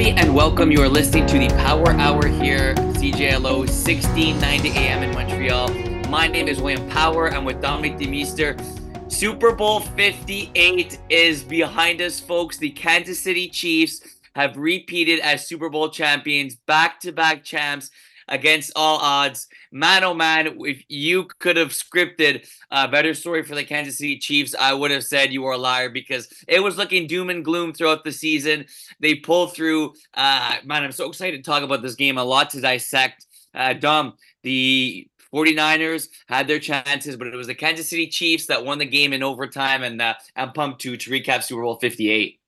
everybody, and welcome. You are listening to the Power Hour here, CJLO 1690 AM in Montreal. My name is William Power. I'm with Dominic DeMeester. Super Bowl 58 is behind us, folks. The Kansas City Chiefs have repeated as Super Bowl champions, back to back champs against all odds. Man, oh man, if you could have scripted a better story for the Kansas City Chiefs, I would have said you were a liar because it was looking doom and gloom throughout the season. They pulled through. Uh, man, I'm so excited to talk about this game. A lot to dissect. Uh, Dom, the 49ers had their chances, but it was the Kansas City Chiefs that won the game in overtime. And uh, I'm pumped to, to recap Super Bowl 58.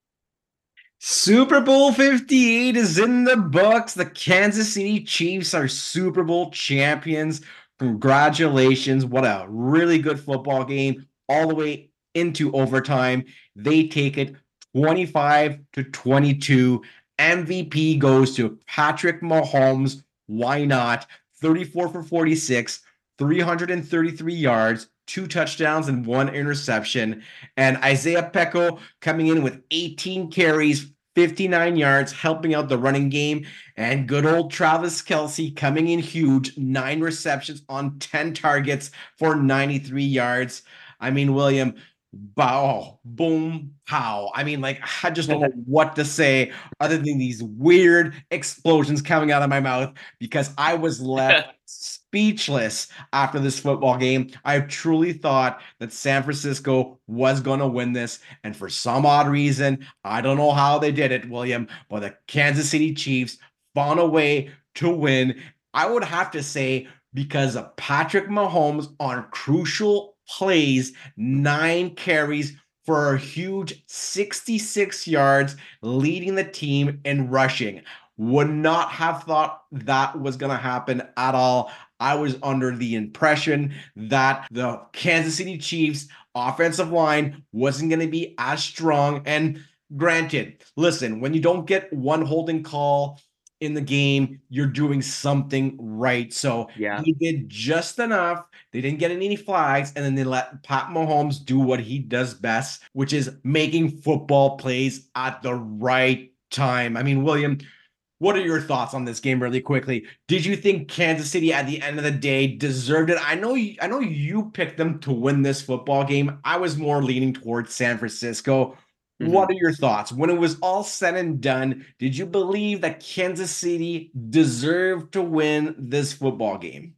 Super Bowl 58 is in the books. The Kansas City Chiefs are Super Bowl champions. Congratulations. What a really good football game, all the way into overtime. They take it 25 to 22. MVP goes to Patrick Mahomes. Why not? 34 for 46, 333 yards, two touchdowns and one interception. And Isaiah Pacheco coming in with 18 carries, 59 yards, helping out the running game. And good old Travis Kelce coming in huge, nine receptions on 10 targets for 93 yards. I mean, William, bow, boom, pow. I mean, like, I just don't know what to say other than these weird explosions coming out of my mouth because I was left speechless after this football game. I truly thought that San Francisco was going to win this. And for some odd reason, I don't know how they did it, William, but the Kansas City Chiefs found a way to win. I would have to say, because of Patrick Mahomes on crucial plays, nine carries for a huge 66 yards, leading the team in rushing. Would not have thought that was going to happen at all. I was under the impression that the Kansas City Chiefs offensive line wasn't going to be as strong. And granted, listen, when you don't get one holding call in the game, you're doing something right. So yeah. he did just enough. They didn't get any flags, and then they let Pat Mahomes do what he does best, which is making football plays at the right time. I mean, William, what are your thoughts on this game, really quickly? Did you think Kansas City, at the end of the day, deserved it? I know, you, I know you picked them to win this football game. I was more leaning towards San Francisco. Mm-hmm. What are your thoughts? When it was all said and done, did you believe that Kansas City deserved to win this football game?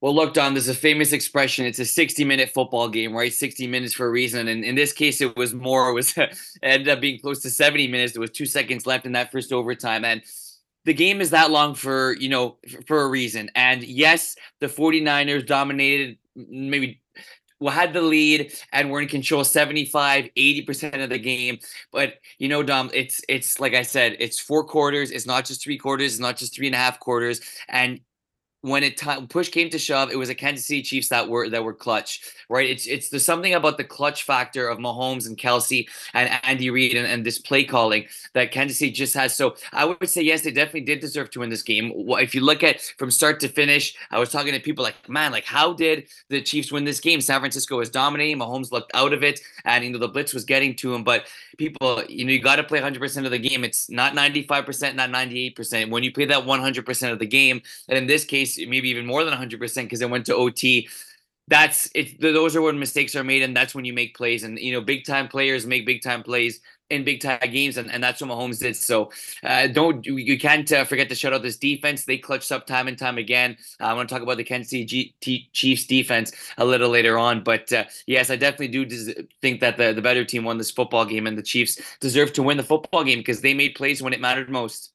Well, look, Don, there's a famous expression. It's a 60 minute football game, right? 60 minutes for a reason. And in this case, it was more, it was ended up being close to 70 minutes. There was two seconds left in that first overtime. And the game is that long for you know for a reason. And yes the 49ers dominated maybe well, had the lead and were in control 75 80% of the game. But you know dom it's it's like i said it's four quarters it's not just three quarters it's not just three and a half quarters. And when it t- push came to shove, it was a Kansas City Chiefs that were that were clutch, right? It's it's there's something about the clutch factor of Mahomes and Kelce and Andy Reid and, and this play calling that Kansas City just has. So I would say yes, they definitely did deserve to win this game. If you look at from start to finish, I was talking to people like, man, like how did the Chiefs win this game? San Francisco was dominating, Mahomes looked out of it, and you know the blitz was getting to him. But people, you know, you got to play 100% of the game. It's not 95%, not 98%. When you play that 100% of the game, and in this case maybe even more than 100% because it went to OT. That's it. Those are when mistakes are made, and that's when you make plays. And you know, big time players make big time plays in big time games, and, and that's what Mahomes did. So uh, don't you can't uh, forget to shout out this defense. They clutched up time and time again. Uh, I want to talk about the Kansas City G- T- Chiefs defense a little later on, but uh, yes, I definitely do des- think that the the better team won this football game, and the Chiefs deserve to win the football game because they made plays when it mattered most.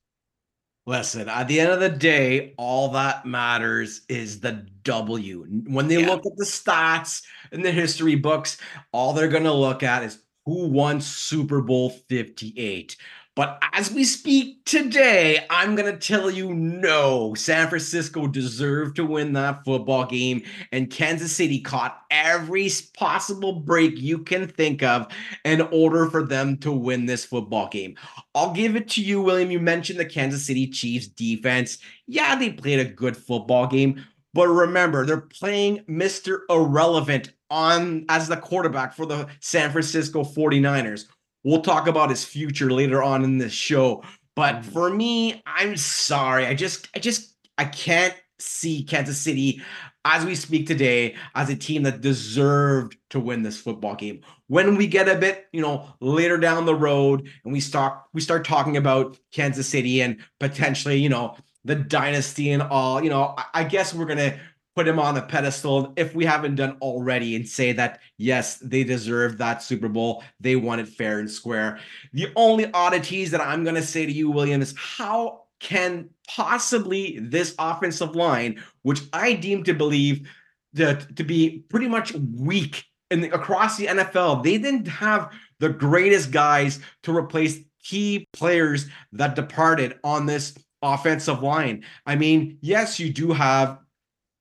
Listen, at the end of the day, all that matters is the W. When they yeah. look at the stats and the history books, all they're going to look at is who won Super Bowl 58. But as we speak today, I'm going to tell you no. San Francisco deserved to win that football game, and Kansas City caught every possible break you can think of in order for them to win this football game. I'll give it to you, William. You mentioned the Kansas City Chiefs defense. Yeah, they played a good football game, but remember, they're playing Mr. Irrelevant on as the quarterback for the San Francisco 49ers. We'll talk about his future later on in this show. But mm-hmm. for me, I'm sorry. I just, I just, I can't see Kansas City as we speak today as a team that deserved to win this football game. When we get a bit, you know, later down the road and we start we start talking about Kansas City and potentially, you know, the dynasty and all, you know, I, I guess we're going to put him on a pedestal if we haven't done already and say that yes they deserve that super bowl they won it fair and square the only oddities that i'm going to say to you william is how can possibly this offensive line which i deem to believe that to be pretty much weak in the, across the nfl they didn't have the greatest guys to replace key players that departed on this offensive line. I mean, yes, you do have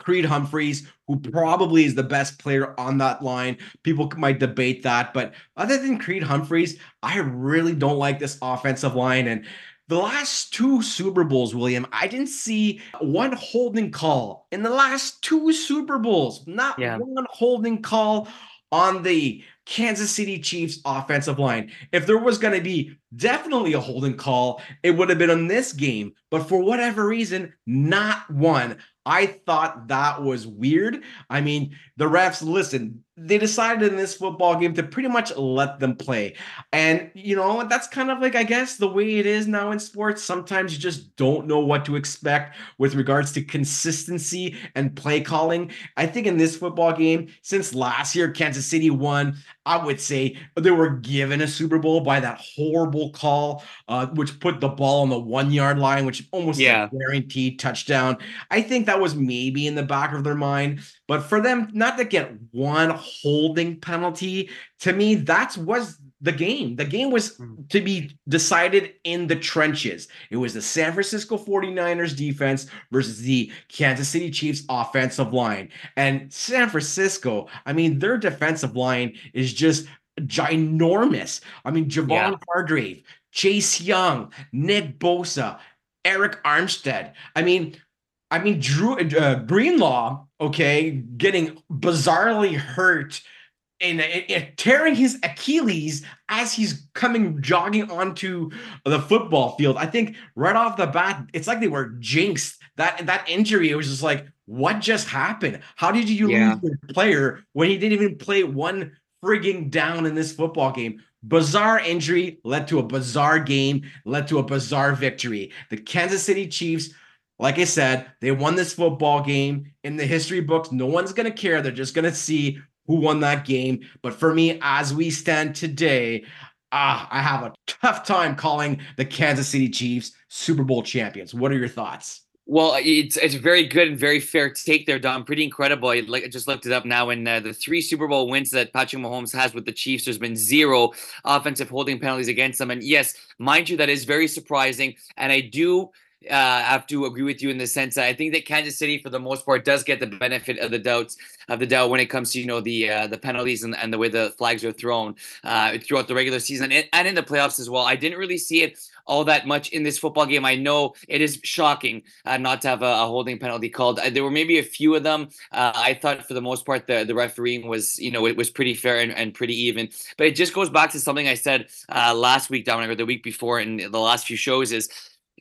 Creed Humphreys, who probably is the best player on that line. People might debate that, but other than Creed Humphreys, I really don't like this offensive line. And the last two Super Bowls, William, I didn't see one holding call in the last two Super Bowls. Not yeah. one holding call on the Kansas City Chiefs offensive line. If there was going to be definitely a holding call, it would have been on this game. But for whatever reason, not one. I thought that was weird. I mean, the refs, listen, they decided in this football game to pretty much let them play. And, you know, that's kind of like, I guess, the way it is now in sports. Sometimes you just don't know what to expect with regards to consistency and play calling. I think in this football game, since last year, Kansas City won, I would say they were given a Super Bowl by that horrible call, uh, which put the ball on the one yard line, which almost yeah. guaranteed touchdown. I think that was maybe in the back of their mind. But for them not to get one holding penalty, to me, that was the game. The game was hmm. to be decided in the trenches. It was the San Francisco 49ers defense versus the Kansas City Chiefs offensive line. And San Francisco, I mean, their defensive line is just ginormous. I mean, Javon yeah. Hargrave, Chase Young, Nick Bosa, Arik Armstead. I mean, I mean, Drew uh, Greenlaw, okay, getting bizarrely hurt and, tearing his Achilles as he's coming jogging onto the football field. I think right off the bat, it's like they were jinxed. That that injury, it was just like, what just happened? How did you yeah. lose your player when he didn't even play one frigging down in this football game? Bizarre injury led to a bizarre game, led to a bizarre victory. The Kansas City Chiefs like I said, they won this football game in the history books. No one's going to care. They're just going to see who won that game. But for me, as we stand today, ah, I have a tough time calling the Kansas City Chiefs Super Bowl champions. What are your thoughts? Well, it's it's very good and very fair take there, Dom. Pretty incredible. I, just looked it up now. and uh, the three Super Bowl wins that Patrick Mahomes has with the Chiefs, there's been zero offensive holding penalties against them. And yes, mind you, that is very surprising. And I do uh, have to agree with you in the sense that I think that Kansas City, for the most part, does get the benefit of the doubts of the doubt when it comes to you know the uh, the penalties and, and the way the flags are thrown uh, throughout the regular season and, in the playoffs as well. I didn't really see it all that much in this football game. I know it is shocking uh, not to have a, a, holding penalty called. Uh, there were maybe a few of them. Uh, I thought for the most part the the refereeing was you know it was pretty fair and, and pretty even. But it just goes back to something I said uh, last week, Dominic, or the week before in the last few shows is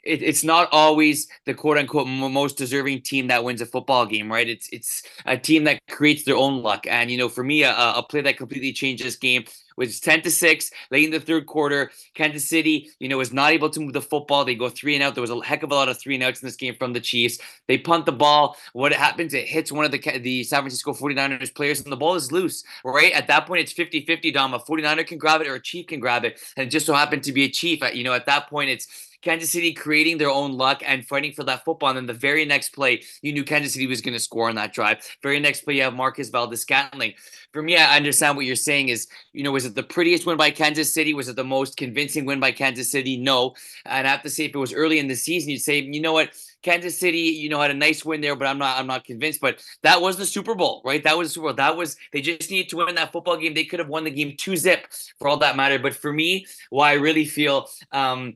it, it's not always the quote unquote most deserving team that wins a football game, right? It's it's a team that creates their own luck. And you know, for me, a, a play that completely changed this game was 10 to 6 late in the third quarter. Kansas City, you know, was not able to move the football. They go three and out. There was a heck of a lot of three and outs in this game from the Chiefs. They punt the ball. What happens? It hits one of the the San Francisco 49ers players, and the ball is loose, right? At that point, it's 50 50. Dom, a 49er can grab it or a Chief can grab it. And it just so happened to be a Chief. Uh, you know, at that point, it's Kansas City creating their own luck and fighting for that football. And then the very next play, you knew Kansas City was going to score on that drive. Very next play, you have Marcus Valdes-Scantling. For me, I understand what you're saying is, you know, was it the prettiest win by Kansas City? Was it the most convincing win by Kansas City? No. And I have to say, if it was early in the season, you'd say, you know what? Kansas City, you know, had a nice win there, but I'm not I'm not convinced. But that was the Super Bowl, right? That was the Super Bowl. That was they just needed to win that football game. They could have won the game two zip for all that matter. But for me, why I really feel um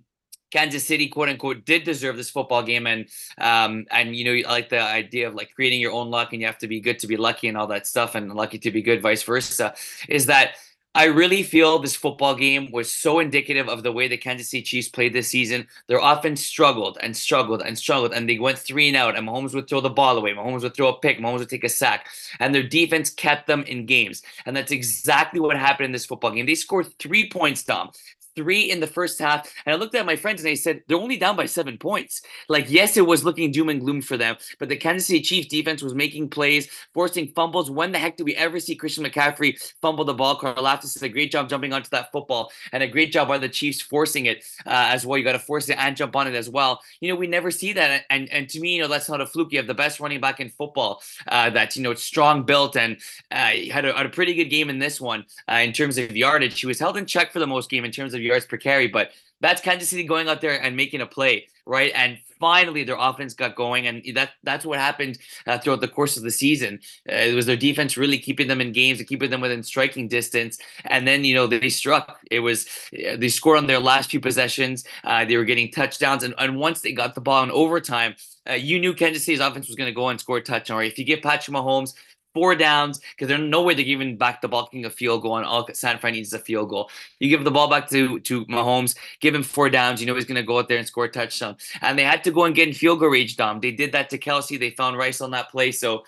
Kansas City, quote unquote, did deserve this football game, and um, and you know, I like the idea of like creating your own luck, and you have to be good to be lucky, and all that stuff, and lucky to be good, vice versa. Is that I really feel this football game was so indicative of the way the Kansas City Chiefs played this season. Their offense struggled and struggled and struggled, and they went three and out. And Mahomes would throw the ball away. Mahomes would throw a pick. Mahomes would take a sack. And their defense kept them in games. And that's exactly what happened in this football game. They scored three points, Dom three in the first half. And I looked at my friends and I said, they're only down by seven points. Like, yes, it was looking doom and gloom for them, but the Kansas City Chiefs defense was making plays, forcing fumbles. When the heck do we ever see Christian McCaffrey fumble the ball? Karlaftis did a great job jumping onto that football and a great job by the Chiefs forcing it uh, as well. You got to force it and jump on it as well. You know, we never see that. And and to me, you know, that's not a fluke. You have the best running back in football uh, that's, you know, strong built and uh, had, a, had a pretty good game in this one uh, in terms of yardage. He was held in check for the most game in terms of of yards per carry, but that's Kansas City going out there and making a play, right? And finally, their offense got going, and that that's what happened uh, throughout the course of the season. Uh, it was their defense really keeping them in games and keeping them within striking distance, and then you know they struck. It was uh, they scored on their last few possessions. Uh, they were getting touchdowns, and, and once they got the ball in overtime, uh, you knew Kansas City's offense was going to go and score a touchdown. Right? If you give Patrick Mahomes four downs because there's no way they're giving back the ball kicking a field goal and all San Fran needs a field goal. You give the ball back to to Mahomes, give him four downs, you know he's gonna go out there and score a touchdown. And they had to go and get in field goal range, Dom. They did that to Kelce. They found Rice on that play. So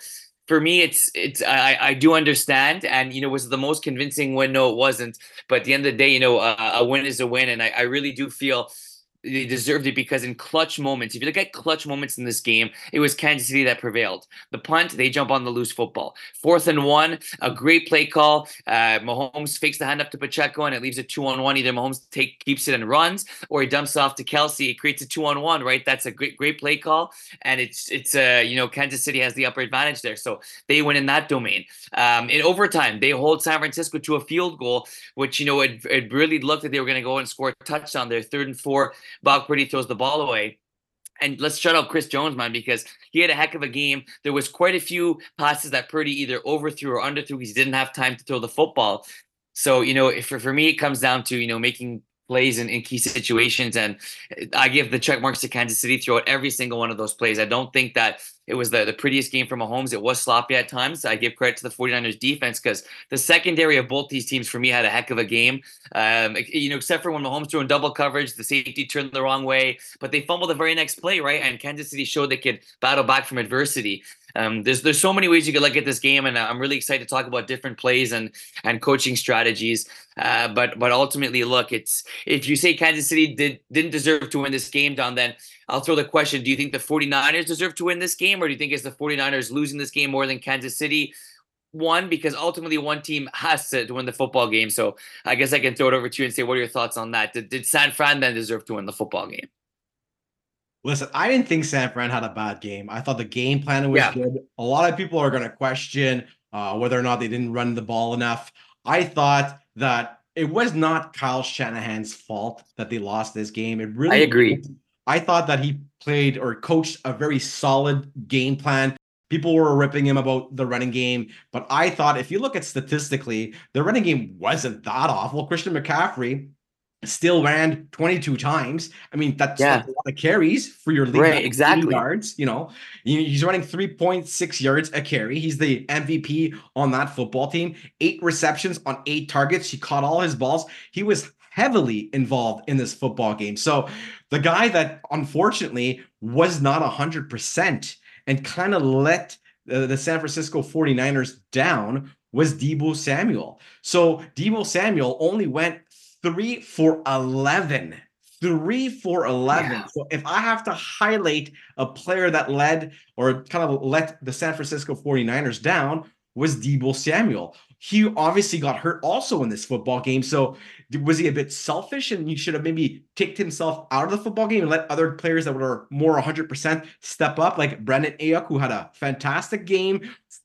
for me, it's it's I, I do understand, and you know, was the most convincing win? No, it wasn't. But at the end of the day, you know, uh, a win is a win, and I, I really do feel they deserved it because in clutch moments, if you look at clutch moments in this game, it was Kansas City that prevailed. The punt, they jump on the loose football. Fourth and one, a great play call. Uh, Mahomes fakes the hand up to Pacheco and it leaves a two on one. Either Mahomes take keeps it and runs, or he dumps off to Kelce. It creates a two on one. Right, that's a great great play call, and it's it's uh you know Kansas City has the upper advantage there, so they win in that domain. Um, in overtime, they hold San Francisco to a field goal, which you know it, it really looked like they were going to go and score a touchdown there, third and four. Brock Purdy throws the ball away. And let's shut out Chris Jones, man, because he had a heck of a game. There was quite a few passes that Purdy either overthrew or underthrew he didn't have time to throw the football. So, you know, for, for me, it comes down to, you know, making plays in, in key situations. And I give the check marks to Kansas City throughout every single one of those plays. I don't think that it was the, the prettiest game for Mahomes. It was sloppy at times. I give credit to the 49ers defense because the secondary of both these teams for me had a heck of a game. Um, you know, except for when Mahomes threw in double coverage, the safety turned the wrong way, but they fumbled the very next play, right? And Kansas City showed they could battle back from adversity. Um, there's there's so many ways you could look at this game, and I'm really excited to talk about different plays and and coaching strategies. Uh, but but ultimately, look, it's if you say Kansas City did didn't deserve to win this game, Don, then I'll throw the question: Do you think the 49ers deserve to win this game, or do you think it's the 49ers losing this game more than Kansas City? One, because ultimately one team has to, to win the football game. So I guess I can throw it over to you and say, what are your thoughts on that? Did, did San Fran then deserve to win the football game? Listen, I didn't think San Fran had a bad game. I thought the game plan was yeah. good. A lot of people are going to question uh, whether or not they didn't run the ball enough. I thought that it was not Kyle Shanahan's fault that they lost this game. It really, I agree. I thought that he played or coached a very solid game plan. People were ripping him about the running game, but I thought if you look at statistically, the running game wasn't that awful. Christian McCaffrey still ran 22 times. I mean, that's yeah. a lot of carries for your league. Right, exactly. Yards, you know, he's running 3.6 yards a carry. He's the MVP on that football team. Eight receptions on eight targets. He caught all his balls. He was heavily involved in this football game. So the guy that unfortunately was not 100% and kind of let the, the San Francisco 49ers down was Deebo Samuel. So Deebo Samuel only went three for 11. Three for 11. Yeah. So if I have to highlight a player that led or kind of let the San Francisco 49ers down, was Deebo Samuel. He obviously got hurt also in this football game. So was he a bit selfish and he should have maybe kicked himself out of the football game and let other players that were more 100% step up, like Brandon Aiyuk, who had a fantastic game,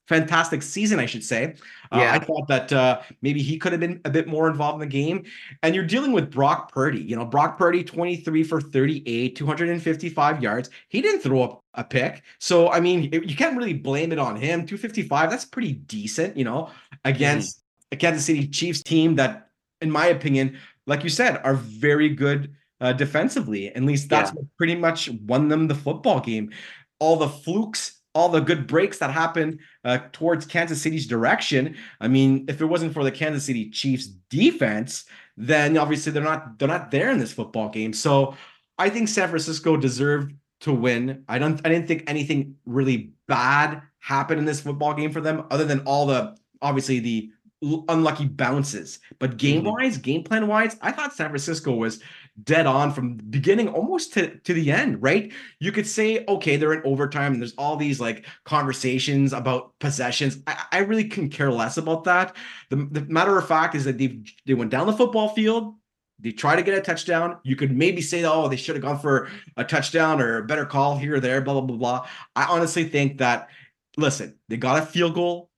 fantastic season, I should say. Uh. I thought that uh, maybe he could have been a bit more involved in the game. And you're dealing with Brock Purdy. You know, Brock Purdy, 23 for 38, 255 yards. He didn't throw up a pick. So, I mean, you can't really blame it on him. 255, that's pretty decent, you know, against mm-hmm. a Kansas City Chiefs team that in my opinion, like you said, are very good uh, defensively. At least that's yeah. what pretty much won them the football game. All the flukes all the good breaks that happened uh, towards Kansas City's direction. I mean, if it wasn't for the Kansas City Chiefs defense, then obviously they're not they're not there in this football game. So I think San Francisco deserved to win. I don't I didn't think anything really bad happened in this football game for them other than all the obviously the unlucky bounces. But game wise, mm-hmm. game plan wise, I thought San Francisco was dead on from the beginning almost to, to the end, right? You could say, okay, they're in overtime and there's all these like conversations about possessions. I, I really couldn't care less about that. The, the matter of fact is that they they went down the football field. They try to get a touchdown. You could maybe say, oh, they should have gone for a touchdown or a better call here or there, blah, blah, blah, blah. I honestly think that, listen, they got a field goal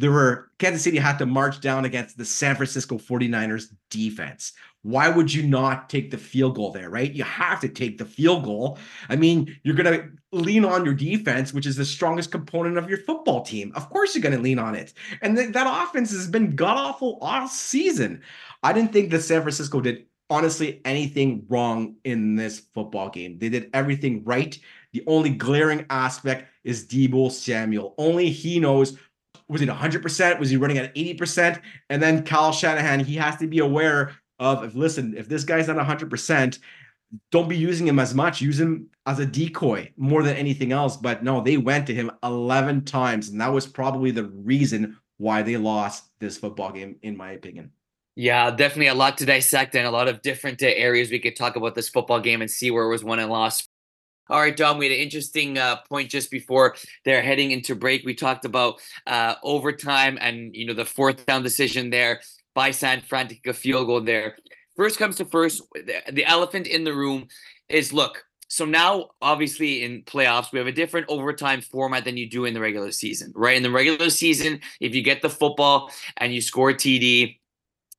there were Kansas City had to march down against the San Francisco 49ers defense. Why would you not take the field goal there, right? You have to take the field goal. I mean, you're going to lean on your defense, which is the strongest component of your football team. Of course, you're going to lean on it. And th- that offense has been god awful all season. I didn't think that San Francisco did honestly anything wrong in this football game. They did everything right. The only glaring aspect is Deebo Samuel. Only he knows was it 100%? Was he running at 80%? And then Kyle Shanahan, he has to be aware of if listen, if this guy's not 100%, don't be using him as much. Use him as a decoy more than anything else. But no, they went to him 11 times. And that was probably the reason why they lost this football game, in my opinion. Yeah, definitely a lot to dissect and a lot of different uh, areas we could talk about this football game and see where it was won and lost all right, Dom, we had an interesting uh, point just before they're heading into break. We talked about uh, overtime and, you know, the fourth down decision there by San Fran to kick a field goal there. First comes to first, the, the elephant in the room is look, so now, obviously, in playoffs, we have a different overtime format than you do in the regular season, right? In the regular season, if you get the football and you score TD,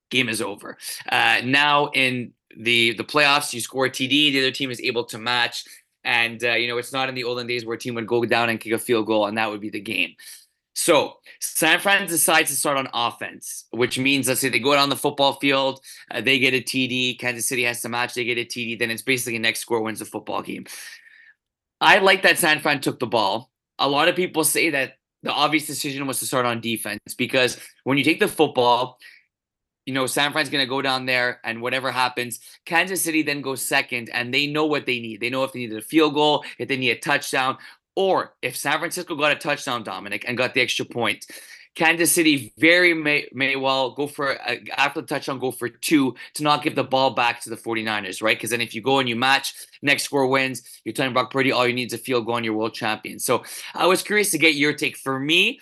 game is over. Uh, now in the the playoffs, you score TD, the other team is able to match. And, uh, you know, it's not in the olden days where a team would go down and kick a field goal and that would be the game. So San Fran decides to start on offense, which means let's say they go down the football field, uh, they get a TD, Kansas City has to match, they get a TD, then it's basically next score wins the football game. I like that San Fran took the ball. A lot of people say that the obvious decision was to start on defense because when you take the football, you know, San Fran's going to go down there and whatever happens, Kansas City then goes second and they know what they need. They know if they need a field goal, if they need a touchdown, or if San Francisco got a touchdown, Dominic, and got the extra point. Kansas City very may, may well go for a, after the touchdown go for two to not give the ball back to the 49ers, right? Because then if you go and you match, next score wins, you're telling Brock Purdy all you need is a field goal and you're world champion. So I was curious to get your take. For me,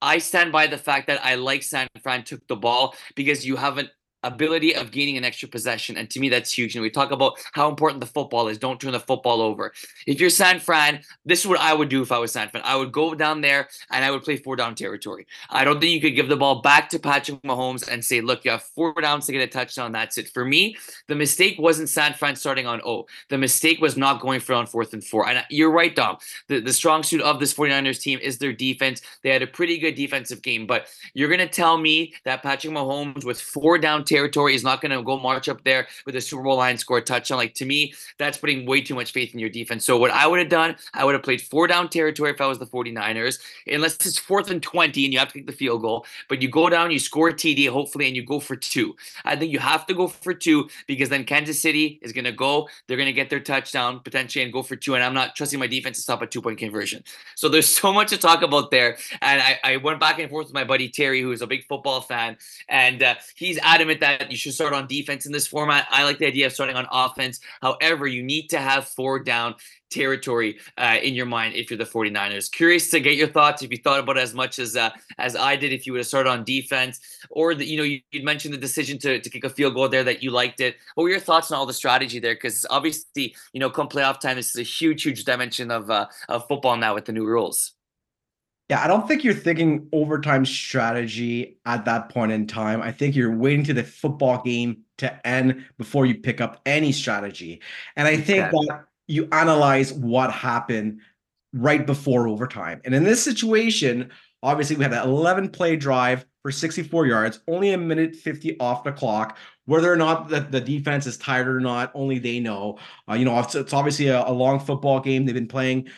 I stand by the fact that I like San Fran took the ball because you have an ability of gaining an extra possession. And to me, that's huge. And we talk about how important the football is. Don't turn the football over. If you're San Fran, this is what I would do if I was San Fran. I would go down there and I would play four down territory. I don't think you could give the ball back to Patrick Mahomes and say, look, you have four downs to get a touchdown. That's it. For me, the mistake wasn't San Fran starting on O. The mistake was not going for on fourth and four. And you're right, Dom. The, the strong suit of this 49ers team is their defense. They had a pretty good defensive game. But you're going to tell me that Patrick Mahomes with four down territory is not going to go march up there with a Super Bowl line score touchdown. Like to me, that's putting way too much faith in your defense. So what I would have done, I would have played four down territory if I was the 49ers, unless it's fourth and 20 and you have to take the field goal, but you go down, you score a TD, hopefully, and you go for two. I think you have to go for two because then Kansas City is going to go, they're going to get their touchdown potentially and go for two. And I'm not trusting my defense to stop a two point conversion. So there's so much to talk about there. And I, I went back and forth with my buddy Terry, who is a big football fan, and uh, he's adamant that you should start on defense in this format. I like the idea of starting on offense. However, you need to have four down territory uh, in your mind if you're the 49ers. Curious to get your thoughts if you thought about it as much as uh, as I did if you would have started on defense or the, you know you, would mentioned the decision to, to kick a field goal there that you liked it. What were your thoughts on all the strategy there? Because obviously you know come playoff time this is a huge huge dimension of uh, of football now with the new rules. Yeah, I don't think you're thinking overtime strategy at that point in time. I think you're waiting to the football game to end before you pick up any strategy. And I think okay. that you analyze what happened right before overtime. And in this situation, obviously we had an 11 play drive for 64 yards, only a minute 50 off the clock. Whether or not the, the defense is tired or not, only they know. Uh, you know, it's, it's obviously a, a long football game. They've been playing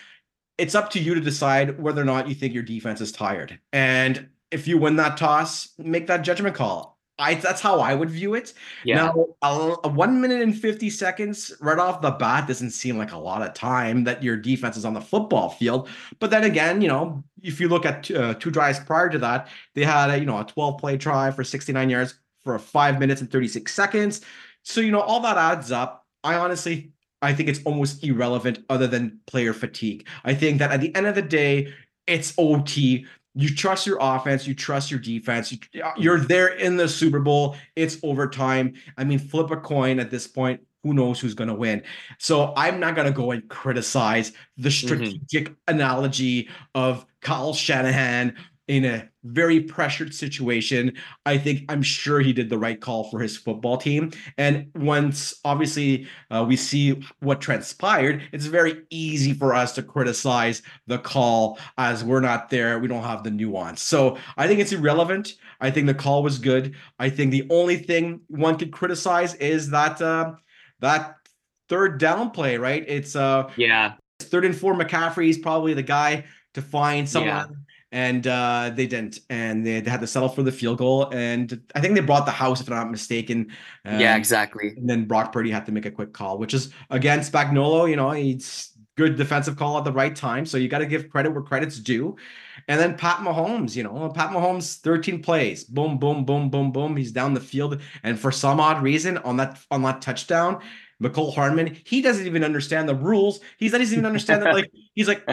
it's up to you to decide whether or not you think your defense is tired. And if you win that toss, make that judgment call. I that's how I would view it. Yeah. Now, a, a, one minute and fifty seconds right off the bat doesn't seem like a lot of time that your defense is on the football field. But then again, you know, if you look at uh, two drives prior to that, they had a you know a twelve play drive for sixty nine yards for five minutes and thirty six seconds. So you know all that adds up. I honestly I think it's almost irrelevant other than player fatigue. I think that at the end of the day, it's OT. You trust your offense, you trust your defense. You, you're there in the Super Bowl. It's overtime. I mean, flip a coin at this point. Who knows who's going to win? So I'm not going to go and criticize the mm-hmm. strategic mm-hmm. analogy of Kyle Shanahan in a very pressured situation. I think I'm sure he did the right call for his football team. And once obviously uh, we see what transpired, it's very easy for us to criticize the call as we're not there. We don't have the nuance. So I think it's irrelevant. I think the call was good. I think the only thing one could criticize is that uh, that third down play, right? It's uh yeah. Third and four, McCaffrey is probably the guy to find someone yeah and uh, they didn't, and they had to settle for the field goal. And I think they brought the house, if I'm not mistaken. Um, yeah, exactly. And then Brock Purdy had to make a quick call, which is again Spagnuolo. You know, he's good defensive call at the right time, so you got to give credit where credit's due. And then Pat Mahomes, you know, Pat Mahomes, 13 plays, boom, boom, boom, boom, boom. He's down the field, and for some odd reason, on that on that touchdown, Mecole Hardman, he doesn't even understand the rules. He doesn't even understand that. Like he's like,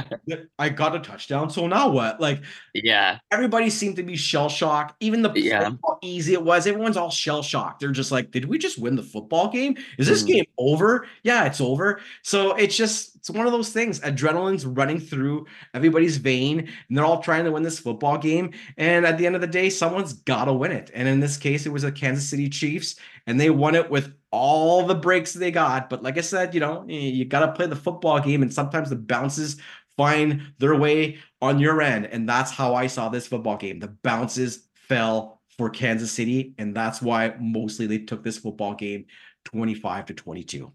I got a touchdown, so now what? Like, yeah, everybody seemed to be shell shocked. Even the yeah. how easy it was, everyone's all shell shocked. They're just like, did we just win the football game? Is this mm. game over? Yeah, it's over. So it's just it's one of those things. Adrenaline's running through everybody's vein, and they're all trying to win this football game. And at the end of the day, someone's got to win it. And in this case, it was the Kansas City Chiefs, and they won it with all the breaks they got. But like I said, you know, you got to play the football game, and sometimes the bounces find their way on your end. And that's how I saw this football game. The bounces fell for Kansas City, and that's why mostly they took this football game 25 to 22.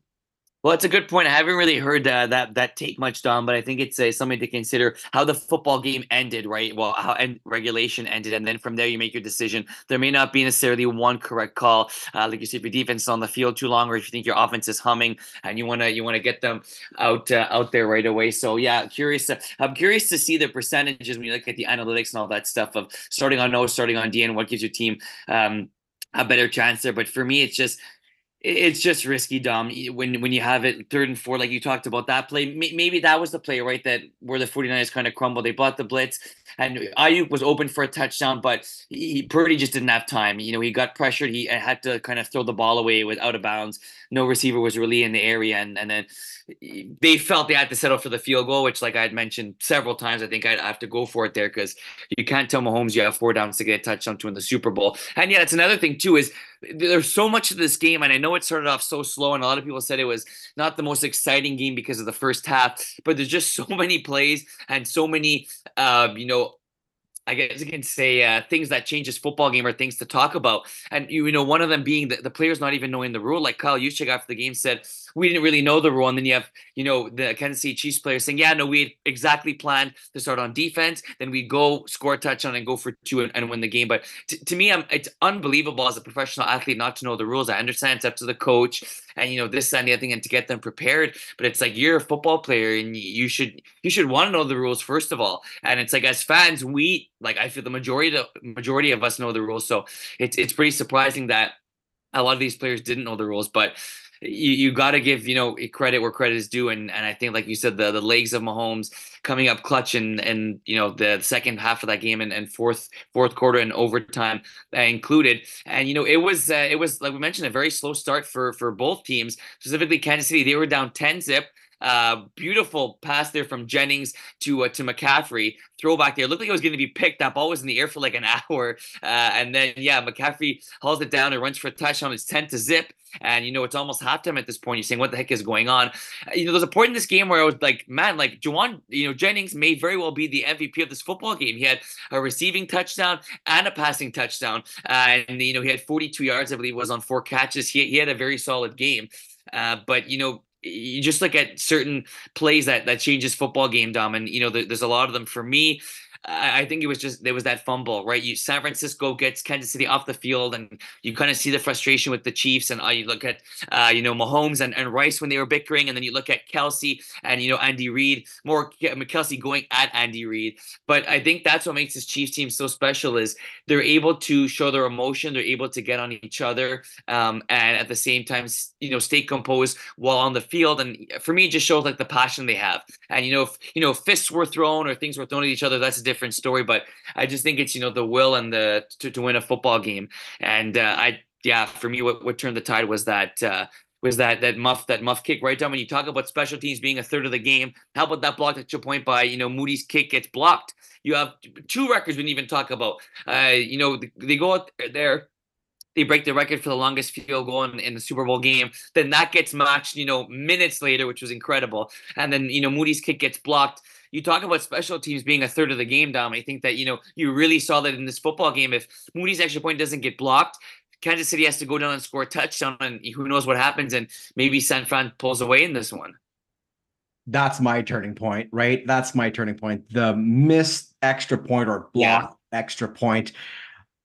Well, it's a good point. I haven't really heard uh, that that take much, Dom, but I think it's uh, something to consider how the football game ended, right? Well, how and regulation ended, and then from there you make your decision. There may not be necessarily one correct call. Uh, like you see, if your defense is on the field too long, or if you think your offense is humming and you wanna you wanna get them out uh, out there right away. So yeah, curious. To, I'm curious to see the percentages when you look at the analytics and all that stuff of starting on O, starting on D, and what gives your team. Um, a better chance there. But for me, it's just it's just risky, Dom. When when you have it third and four, like you talked about that play, maybe that was the play, right? That where the 49ers kind of crumbled. They bought the blitz, and Aiyuk was open for a touchdown, but he Purdy just didn't have time. You know, he got pressured. He uh, had to kind of throw the ball away with out of bounds. No receiver was really in the area, and and then they felt they had to settle for the field goal, which, like I had mentioned several times, I think I'd have to go for it there because you can't tell Mahomes you have four downs to get a touchdown to in the Super Bowl. And yeah, it's another thing too is there's so much of this game, and I know it started off so slow, and a lot of people said it was not the most exciting game because of the first half, but there's just so many plays and so many, uh, you know, I guess you can say uh, things that change this football game or things to talk about. And you know, one of them being the, the players not even knowing the rule. Like Kyle Juszczyk after the game said, we didn't really know the rule. And then you have, you know, the Kansas City Chiefs players saying, yeah, no, we exactly planned to start on defense. Then we go score a touchdown and go for two and, and win the game. But t- to me, I'm, it's unbelievable as a professional athlete not to know the rules. I understand it's up to the coach and you know this and the other thing and to get them prepared. But it's like you're a football player and you should you should want to know the rules first of all. And it's like as fans, we like I feel the majority the majority of us know the rules. So it's it's pretty surprising that a lot of these players didn't know the rules, but you, you got to give you know credit where credit is due, and and I think like you said, the the legs of Mahomes coming up clutch and and you know the second half of that game and, and fourth fourth quarter and overtime uh, included, and you know it was uh, it was like we mentioned a very slow start for for both teams, specifically Kansas City. They were down ten zip. Uh, beautiful pass there from Jennings to uh, to McCaffrey. Throwback there. Looked like it was going to be picked up. Always in the air for like an hour. Uh, and then, yeah, McCaffrey hauls it down and runs for a touchdown. It's 10 to zip. And, you know, it's almost halftime at this point. You're saying, what the heck is going on? Uh, you know, there's a point in this game where I was like, man, like Jauan, you know, Jennings may very well be the MVP of this football game. He had a receiving touchdown and a passing touchdown. Uh, and, you know, he had 42 yards, I believe, was on four catches. He, he had a very solid game. Uh, but, you know, you just look at certain plays that that changes football game, Dom, and you know there's a lot of them. For me, I, think it was just there was that fumble, right? You San Francisco gets Kansas City off the field, and you kind of see the frustration with the Chiefs. And uh, you look at uh, you know Mahomes and, and Rice when they were bickering, and then you look at Kelsey and you know Andy Reid, more Kelce going at Andy Reid. But I think that's what makes this Chiefs team so special is they're able to show their emotion, they're able to get on each other, um, and at the same time, you know, stay composed while on the field. And for me, it just shows like the passion they have. And you know, if you know fists were thrown or things were thrown at each other, that's a different story. But I just think it's you know the will and the to, to win a football game. And uh, I yeah, for me, what what turned the tide was that. Uh, was that that muff that muff kick right down when you talk about special teams being a third of the game how about that block at your point by you know moody's kick gets blocked you have two records we didn't even talk about uh you know they go out there they break the record for the longest field goal in, in, the Super Bowl game. Then that gets matched, you know, minutes later, which was incredible. And then, you know, Moody's kick gets blocked you talk about special teams being a third of the game, Dom. I think that, you know, you really saw that in this football game. If Moody's extra point doesn't get blocked, Kansas City has to go down and score a touchdown, and who knows what happens. And maybe San Fran pulls away in this one. That's my turning point, right? That's my turning point. The missed extra point or block yeah. extra point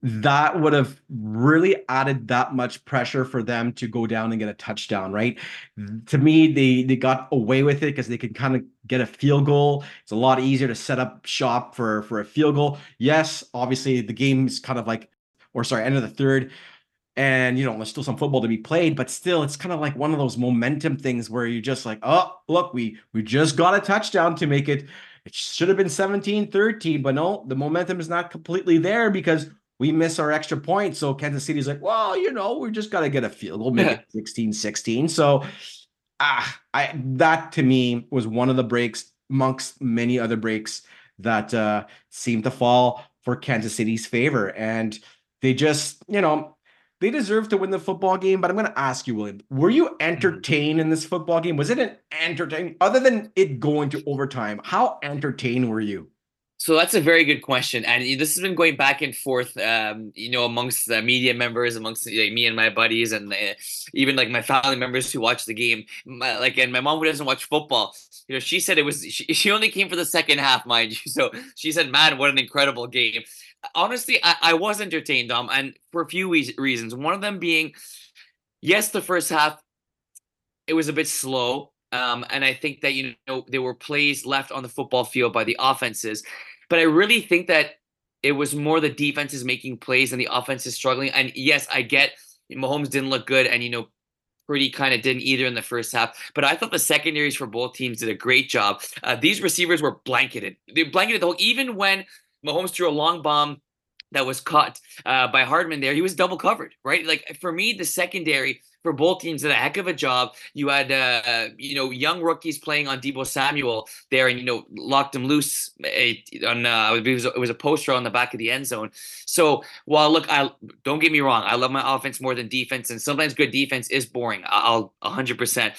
that would have really added that much pressure for them to go down and get a touchdown, right? To me, they they got away with it because they could kind of get a field goal. It's a lot easier to set up shop for for a field goal. Yes, obviously the game's kind of like, or sorry, end of the third, and you know there's still some football to be played, but still it's kind of like one of those momentum things where you're just like, oh look, we we just got a touchdown to make it. It should have been 17 13, but no, the momentum is not completely there because we miss our extra point. So Kansas City's like, well, you know, we just got to get a field goal, make it 16 16. So, ah, I that to me was one of the breaks amongst many other breaks that uh, seemed to fall for Kansas City's favor. And they just, you know, they deserve to win the football game. But I'm going to ask you, William, were you mm-hmm. entertained in this football game? Was it an entertaining, other than it going to overtime? How entertained were you? So that's a very good question, and this has been going back and forth, um, you know, amongst the media members, amongst like, me and my buddies, and uh, even like my family members who watch the game. My, like, and my mom who doesn't watch football, you know, she said it was she, she only came for the second half, mind you. So she said, "Man, what an incredible game!" Honestly, I, I was entertained, um, and for a few reasons. One of them being, yes, the first half it was a bit slow. Um, and I think that you know there were plays left on the football field by the offenses, but I really think that it was more the defenses making plays and the offenses struggling. And yes, I get Mahomes didn't look good, and you know Purdy kind of didn't either in the first half. But I thought the secondaries for both teams did a great job. Uh, these receivers were blanketed. They blanketed the whole. Even when Mahomes threw a long bomb that was caught uh, by Hardman there, he was double covered, right? Like for me, the secondary for both teams did a heck of a job. You had uh, you know young rookies playing on Deebo Samuel there, and you know locked him loose eh, on uh, it was it was a poster on the back of the end zone. So while look, I don't get me wrong, I love my offense more than defense, and sometimes good defense is boring. I'll 100. percent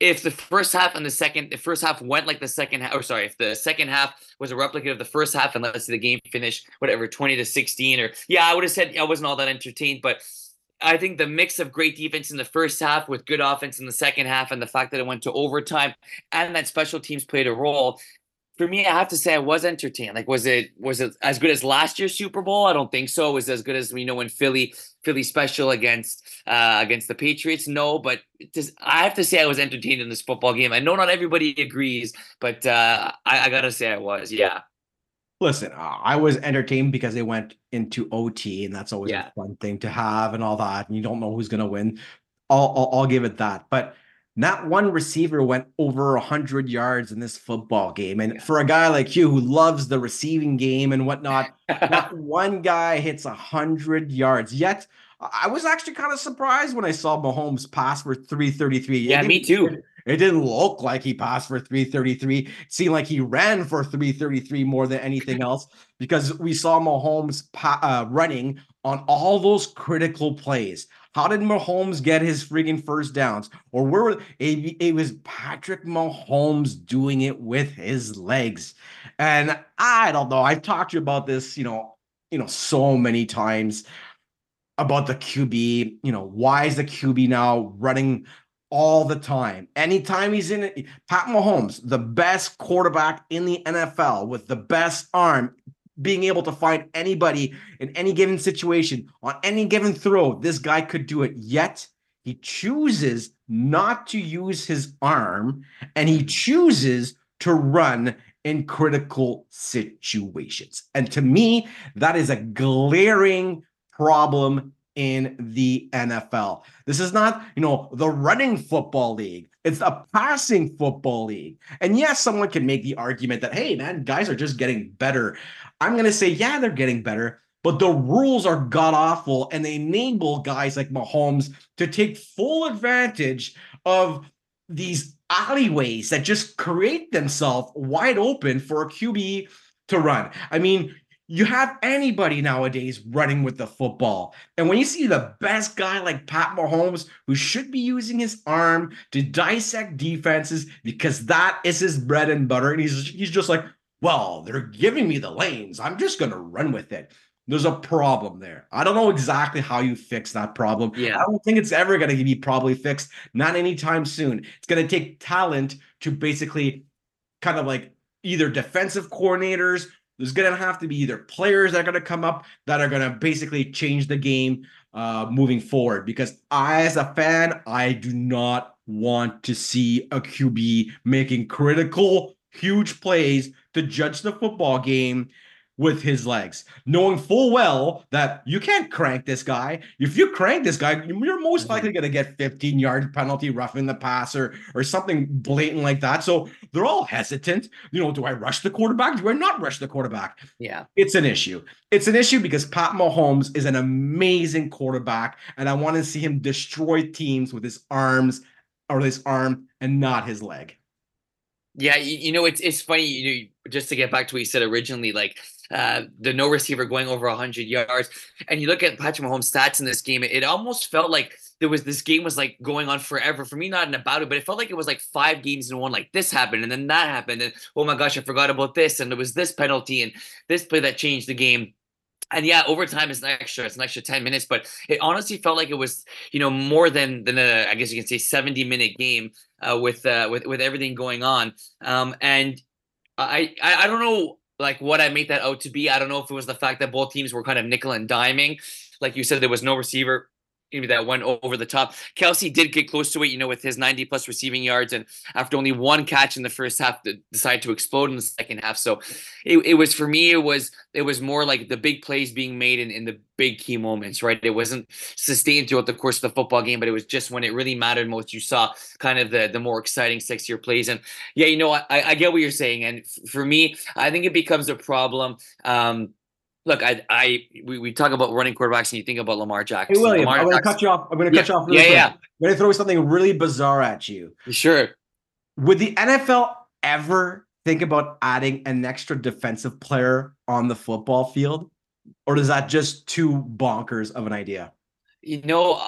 if the first half and the second, the first half went like the second half, or sorry, if the second half was a replica of the first half, and let's say the game finished whatever twenty to sixteen, or yeah, I would have said I wasn't all that entertained, but I think the mix of great defense in the first half with good offense in the second half, and the fact that it went to overtime, and that special teams played a role. For me, I have to say I was entertained. Like, was it was it as good as last year's Super Bowl? I don't think so. It was as good as we know when Philly Philly special against uh, against the Patriots. No, but just, I have to say I was entertained in this football game. I know not everybody agrees, but uh, I, I gotta say I was. Yeah. Listen, uh, I was entertained because they went into OT, and that's always yeah. a fun thing to have, and all that. And you don't know who's going to win. I'll, I'll, I'll give it that. But not one receiver went over 100 yards in this football game. And for a guy like you who loves the receiving game and whatnot, not one guy hits 100 yards. Yet, I was actually kind of surprised when I saw Mahomes pass for 333. Yeah, me too. It didn't look like he passed for 333. It seemed like he ran for 333 more than anything else because we saw Mahomes uh, running on all those critical plays. How did Mahomes get his friggin' first downs? Or were it, it was Patrick Mahomes doing it with his legs? And I don't know. I've talked to you about this, you know, you know, so many times about the QB. You know, why is the QB now running all the time. Anytime he's in it, Pat Mahomes, the best quarterback in the NFL with the best arm, being able to find anybody in any given situation on any given throw, this guy could do it. Yet he chooses not to use his arm and he chooses to run in critical situations. And to me, that is a glaring problem in the NFL. This is not, you know, the running football league. It's a passing football league. And yes, someone can make the argument that, hey, man, guys are just getting better. I'm going to say, yeah, they're getting better, but the rules are god awful and they enable guys like Mahomes to take full advantage of these alleyways that just create themselves wide open for a QB to run. I mean, you have anybody nowadays running with the football. And when you see the best guy like Pat Mahomes, who should be using his arm to dissect defenses because that is his bread and butter, and he's he's just like, well, they're giving me the lanes. I'm just gonna run with it. There's a problem there. I don't know exactly how you fix that problem. Yeah. I don't think it's ever going to be probably fixed. Not anytime soon. It's going to take talent to basically kind of like either defensive coordinators there's going to have to be either players that are going to come up that are going to basically change the game uh, moving forward. Because I, as a fan, I do not want to see a QB making critical, huge plays to judge the football game with his legs, knowing full well that you can't crank this guy. If you crank this guy, you're most mm-hmm. likely going to get 15 yard penalty, roughing the passer, or something blatant like that. So they're all hesitant. You know, do I rush the quarterback? Do I not rush the quarterback? Yeah, it's an issue. It's an issue because Pat Mahomes is an amazing quarterback, and I want to see him destroy teams with his arms or his arm and not his leg. Yeah, you, you know, it's it's funny. You know, just to get back to what you said originally, like uh, the no receiver going over 100 yards. And you look at Patrick Mahomes' stats in this game, it, almost felt like there was this game was like going on forever for me, not in about it, but it felt like it was like five games in one. Like this happened, and then that happened, and oh my gosh, I forgot about this, and there was this penalty and this play that changed the game. And yeah, overtime is an extra. It's an extra ten minutes, but it honestly felt like it was, you know, more than than a, I guess you can say, seventy minute game uh, with uh, with with everything going on. Um, and I, I I don't know like what I made that out to be. I don't know if it was the fact that both teams were kind of nickel and diming. Like you said, there was no receiver that went over the top. Kelce did get close to it, you know, with his 90 plus receiving yards, and after only one catch in the first half, decided to explode in the second half. So it, it was for me, it was it was more like the big plays being made in, in the big key moments, right? It wasn't sustained throughout the course of the football game, but it was just when it really mattered most. You saw kind of the the more exciting sexier plays, and yeah, you know, I, I get what you're saying, and for me, I think it becomes a problem. Um, look, I, I, we, we talk about running quarterbacks, and you think about Lamar Jackson. Hey, William, Lamar I'm going to cut you off. I'm going to yeah, cut you off. Really yeah, quick. yeah. I'm going to throw something really bizarre at you. Sure. Would the NFL ever think about adding an extra defensive player on the football field, or is that just too bonkers of an idea? You know,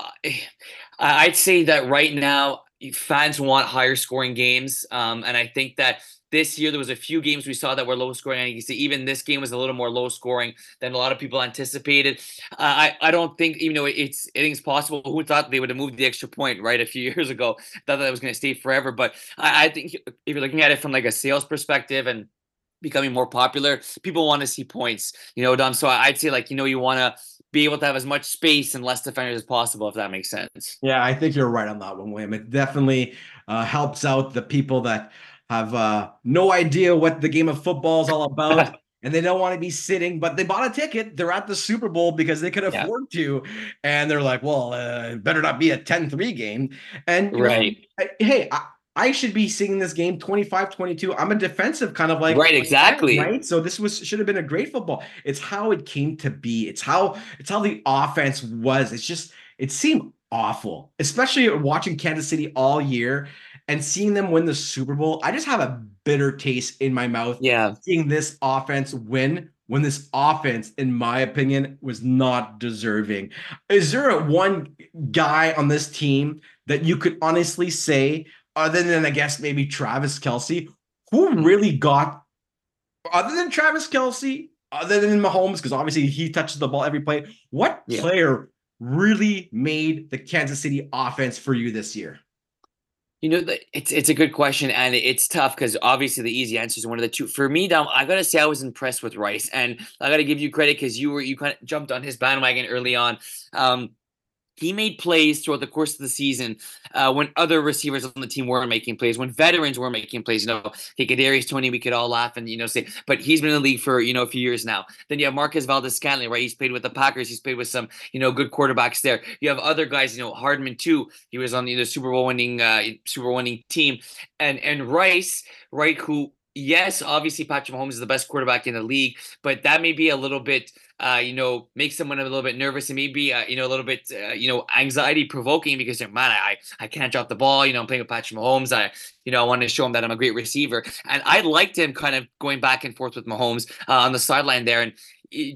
I'd say that right now fans want higher scoring games, um, and I think that this year there was a few games we saw that were low scoring. And you see even this game was a little more low scoring than a lot of people anticipated. Uh, I I don't think even though it's think it's possible. Who thought they would have moved the extra point right a few years ago? Thought that was going to stay forever. But I, I think if you're looking at it from like a sales perspective and becoming more popular, people want to see points. You know, Dom. So I'd say like you know you want to be able to have as much space and less defenders as possible, if that makes sense. Yeah, I think you're right on that one, William. It definitely uh, helps out the people that have uh, no idea what the game of football is all about. and they don't want to be sitting, but they bought a ticket. They're at the Super Bowl because they could afford yeah. to. And they're like, well, uh, better not be a 10 3 game. And, right. Know, hey, I, I, should be seeing this game 25 22. I'm a defensive kind of like, right, exactly. Right. So this was should have been a great football. It's how it came to be. It's how it's how the offense was. It's just, it seemed awful, especially watching Kansas City all year and seeing them win the Super Bowl, I just have a bitter taste in my mouth. Yeah. Seeing this offense win when this offense, in my opinion, was not deserving. Is there a one guy on this team that you could honestly say, other than I guess maybe Travis Kelce, who really got, other than Travis Kelce, other than Mahomes, because obviously he touches the ball every play, what yeah. player really made the Kansas City offense for you this year? You know, it's it's a good question, and it's tough because obviously the easy answer is one of the two. For me, Dom, I gotta say I was impressed with Rice, and I gotta give you credit because you were you kind of jumped on his bandwagon early on. Um, he made plays throughout the course of the season uh, when other receivers on the team weren't making plays, when veterans were making plays. You know, hey, Kadarius Toney, we could all laugh and you know say, but he's been in the league for you know a few years now. Then you have Marquez Valdes-Scantling, right? He's played with the Packers. He's played with some you know good quarterbacks there. You have other guys, you know, Hardman too. He was on the know, Super Bowl winning uh, Super Bowl winning team, and and Rice, right? Who yes, obviously Patrick Mahomes is the best quarterback in the league, but that may be a little bit uh, you know, make someone a little bit nervous and maybe, uh, you know, a little bit, uh, you know, anxiety provoking because they're, mad. I, I can't drop the ball. You know, I'm playing with Patrick Mahomes. I, you know, I want to show him that I'm a great receiver. And I liked him kind of going back and forth with Mahomes uh, on the sideline there. And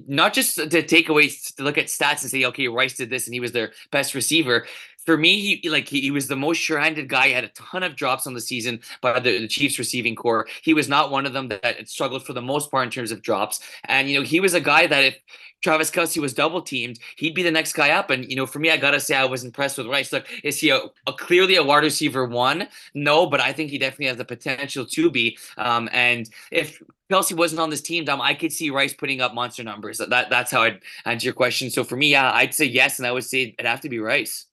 not just to take away, to look at stats and say, okay, Rice did this and he was their best receiver, for me, he like he, he was the most sure-handed guy. He had a ton of drops on the season by the, the, Chiefs receiving corps. He was not one of them that struggled for the most part in terms of drops. And you know, he was a guy that if Travis Kelce was double teamed, he'd be the next guy up. And you know, for me, I gotta say I was impressed with Rice. Look, is he a, a clearly a wide receiver one? No, but I think he definitely has the potential to be. Um, and if Kelce wasn't on this team, Dom, I could see Rice putting up monster numbers. That that's how I'd answer your question. So for me, yeah, I'd say yes, and I would say it'd have to be Rice.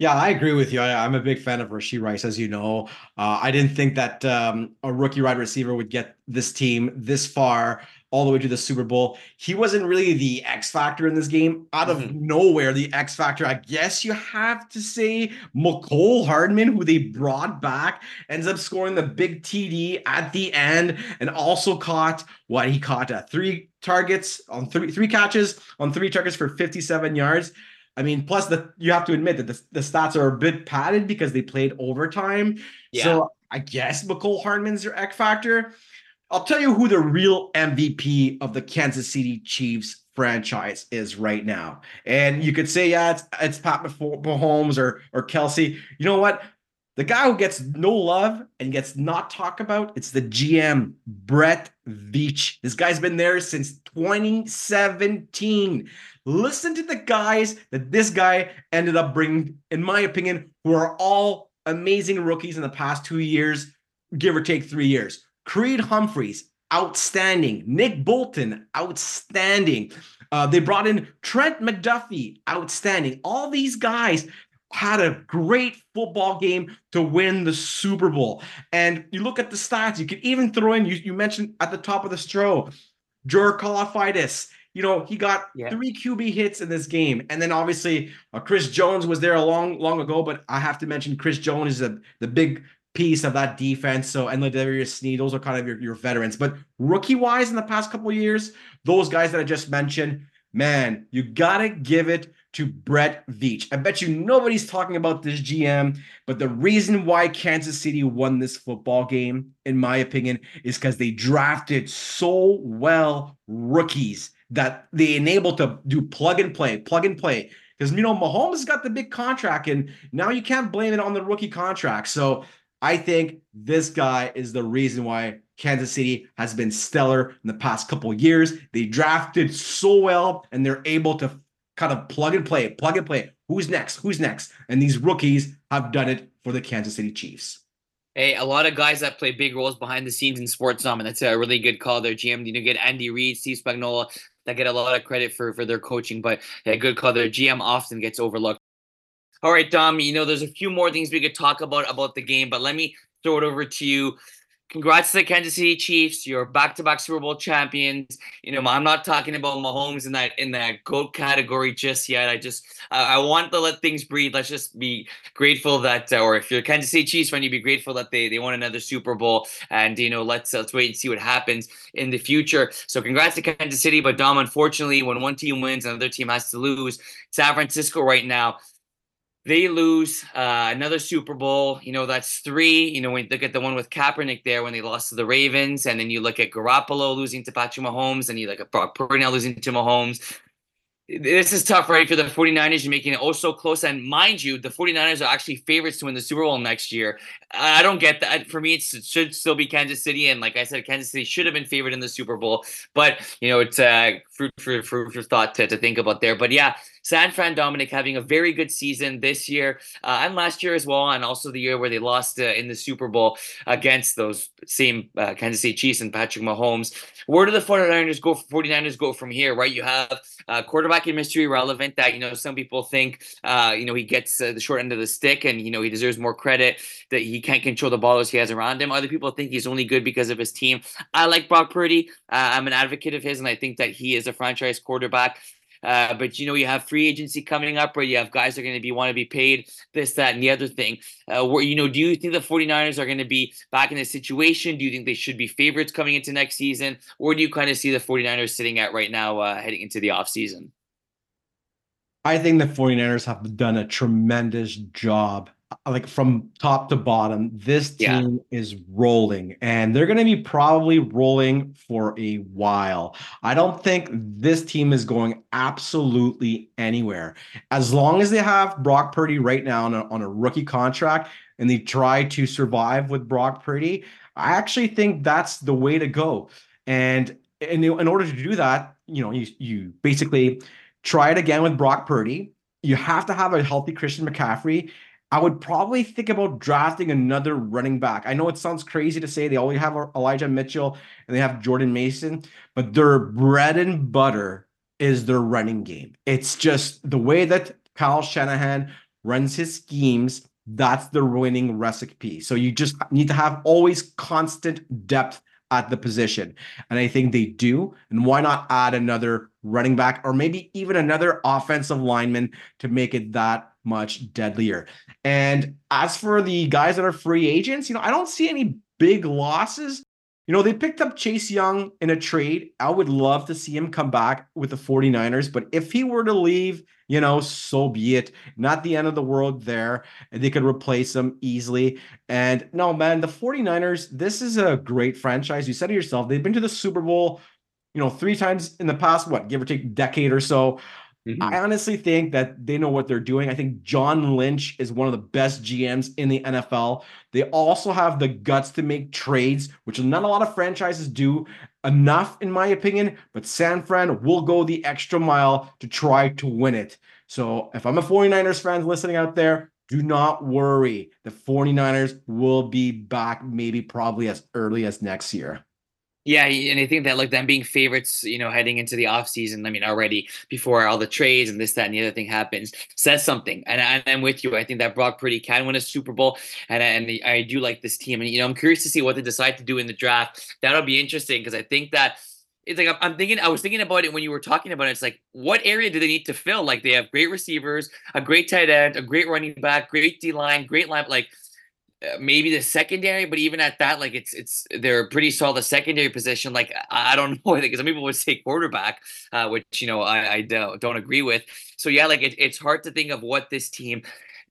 Yeah, I agree with you. I, am a big fan of Rashee Rice, as you know. Uh, I didn't think that um, a rookie wide receiver would get this team this far, all the way to the Super Bowl. He wasn't really the X factor in this game. Out of mm-hmm. nowhere, the X factor, I guess you have to say, Mecole Hardman, who they brought back, ends up scoring the big TD at the end, and also caught what he caught uh, three targets on three three catches on three targets for 57 yards. I mean, plus the you have to admit that the, the stats are a bit padded because they played overtime. Yeah. So I guess Mecole Hardman's your X factor. I'll tell you who the real MVP of the Kansas City Chiefs franchise is right now. And you could say, yeah, it's, it's Pat Mahomes or or Kelce. You know what? The guy who gets no love and gets not talked about, it's the GM, Brett Veach. This guy's been there since 2017. Listen to the guys that this guy ended up bringing, in my opinion, who are all amazing rookies in the past two years, give or take three years. Creed Humphreys, outstanding. Nick Bolton, outstanding. Uh, they brought in Trent McDuffie, outstanding. All these guys had a great football game to win the Super Bowl. And you look at the stats, you could even throw in, you, you mentioned at the top of the stroke, George Karlaftis you know, he got yeah. three QB hits in this game. And then obviously uh, Chris Jones was there a long, long ago, but I have to mention Chris Jones is a, the big piece of that defense. So, and L'Jarius Sneed, those are kind of your, your veterans. But rookie wise, in the past couple years, those guys that I just mentioned, man, you got to give it to Brett Veach. I bet you nobody's talking about this GM, but the reason why Kansas City won this football game, in my opinion, is because they drafted so well rookies that they enable to do plug and play, plug and play. Because you know Mahomes got the big contract, and now you can't blame it on the rookie contract. So I think this guy is the reason why Kansas City has been stellar in the past couple years. They drafted so well, and they're able to kind of plug and play, plug and play. Who's next? Who's next? And these rookies have done it for the Kansas City Chiefs. Hey, a lot of guys that play big roles behind the scenes in sports, um, and that's a really good call there, GM. You know, get Andy Reid, Steve Spagnuolo, that get a lot of credit for for their coaching, but yeah, good call. Their GM often gets overlooked. All right, Dom. You know, there's a few more things we could talk about about the game, but let me throw it over to you congrats to the Kansas City Chiefs. You're back-to-back Super Bowl champions. You know, I'm not talking about Mahomes in that in that GOAT category just yet. I just I, I want to let things breathe. Let's just be grateful that, uh, or if you're Kansas City Chiefs fan, you be grateful that they they won another Super Bowl. And you know, let's let's wait and see what happens in the future. So, congrats to Kansas City. But Dom, unfortunately, when one team wins, another team has to lose. San Francisco right now they lose uh, another Super Bowl. You know, that's three. You know, when you look at the one with Kaepernick there when they lost to the Ravens, and then you look at Garoppolo losing to Patrick Mahomes, and you look at Brock Purdy losing to Mahomes. This is tough, right? For the 49ers, you're making it oh so close. And mind you, the 49ers are actually favorites to win the Super Bowl next year. I don't get that. For me, it should still be Kansas City. And like I said, Kansas City should have been favored in the Super Bowl. But, you know, it's uh, fruit for, for thought to, to think about there. But yeah, San Fran Dominic having a very good season this year uh, and last year as well, and also the year where they lost uh, in the Super Bowl against those same uh, Kansas City Chiefs and Patrick Mahomes. Where do the 49ers go? 49ers go from here, right? You have uh, quarterback in Mr. Irrelevant that, you know, some people think, uh, you know, he gets uh, the short end of the stick and, you know, he deserves more credit that he can't control the ball as he has around him. Other people think he's only good because of his team. I like Brock Purdy. I'm an advocate of his, and I think that he is a franchise quarterback. Uh, but you know, you have free agency coming up where you have guys that are going to be want to be paid this, that, and the other thing. Uh, where you know, do you think the 49ers are going to be back in this situation? Do you think they should be favorites coming into next season? Or do you kind of see the 49ers sitting at right now uh, heading into the offseason? I think the 49ers have done a tremendous job Uh, like from top to bottom, this team yeah. is rolling and they're going to be probably rolling for a while. I don't think this team is going absolutely anywhere. As long as they have Brock Purdy right now on a, on a rookie contract and they try to survive with Brock Purdy, I actually think that's the way to go. And in, in order to do that, you know, you, you basically try it again with Brock Purdy. You have to have a healthy Christian McCaffrey I would probably think about drafting another running back. I know it sounds crazy to say they only have Elijah Mitchell and they have Jordan Mason, but their bread and butter is their running game. It's just the way that Kyle Shanahan runs his schemes. That's the winning recipe. So you just need to have always constant depth at the position. And I think they do. And why not add another running back or maybe even another offensive lineman to make it that much deadlier. And as for the guys that are free agents, you know, I don't see any big losses. You know, they picked up Chase Young in a trade. I would love to see him come back with the 49ers, but if he were to leave, you know, so be it. Not the end of the world there. They could replace him easily. And no, man, the 49ers, this is a great franchise. You said it yourself. They've been to the Super Bowl, you know, three times in the past, what, give or take decade or so. Mm-hmm. I honestly think that they know what they're doing. I think John Lynch is one of the best GMs in the NFL. They also have the guts to make trades, which not a lot of franchises do enough, in my opinion. But San Fran will go the extra mile to try to win it. So if I'm a 49ers fan listening out there, do not worry. The 49ers will be back, maybe probably as early as next year. Yeah, and I think that like them being favorites, you know, heading into the offseason, I mean, already before all the trades and this, that, and the other thing happens, says something. And, I, am with you. I think that Brock Purdy can win a Super Bowl, and and I do like this team. And you know, I'm curious to see what they decide to do in the draft. That'll be interesting because I think that it's like I'm thinking. I was thinking about it when you were talking about it. It's like, what area do they need to fill? Like they have great receivers, a great tight end, a great running back, great D line, great line. Like maybe the secondary, but even at that, like it's it's they're pretty solid secondary position. Like I don't know, because some people would say quarterback, uh, which you know I, I don't, don't agree with. So yeah, like it, it's hard to think of what this team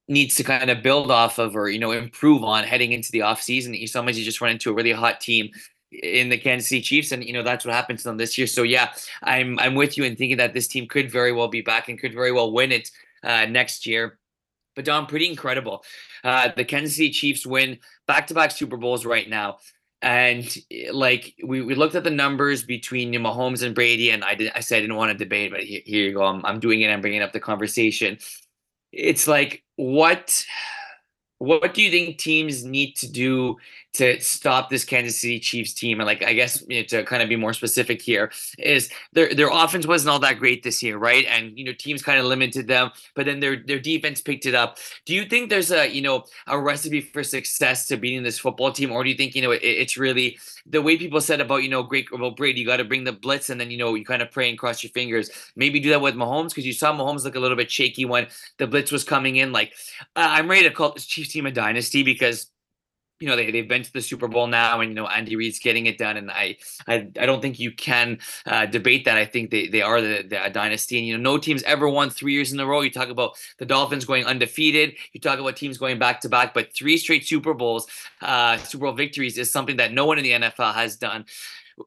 needs to kind of build off of or you know improve on heading into the offseason. You sometimes you just run into a really hot team in the Kansas City Chiefs, and you know that's what happened to them this year. So yeah, I'm I'm with you in thinking that this team could very well be back and could very well win it uh, next year. But Dom, pretty incredible. Uh, the Kansas City Chiefs win back-to-back Super Bowls right now. And eh, like we, we looked at the numbers between Mahomes and Brady, and I did I said I didn't want to debate, but here, here you go. I'm, I'm doing it. I'm bringing up the conversation. It's like what what do you think teams need to do to stop this Kansas City Chiefs team? And like, I guess you know, to kind of be more specific here, is their their offense wasn't all that great this year, right? And you know, teams kind of limited them, but then their their defense picked it up. Do you think there's a you know a recipe for success to beating this football team, or do you think you know it, it's really the way people said about you know great about Brady, you got to bring the blitz, and then you know you kind of pray and cross your fingers. Maybe do that with Mahomes because you saw Mahomes look a little bit shaky when the blitz was coming in. Like, I'm ready to call this Chiefs team a dynasty because you know they, they've been to the super bowl now and you know andy reid's getting it done and i i, I don't think you can uh, debate that. I think they, they are the, the dynasty and you know no teams ever won three years in a row. You talk about the dolphins going undefeated. You talk about teams going back to back but three straight super bowls uh, super bowl victories is something that no one in the nfl has done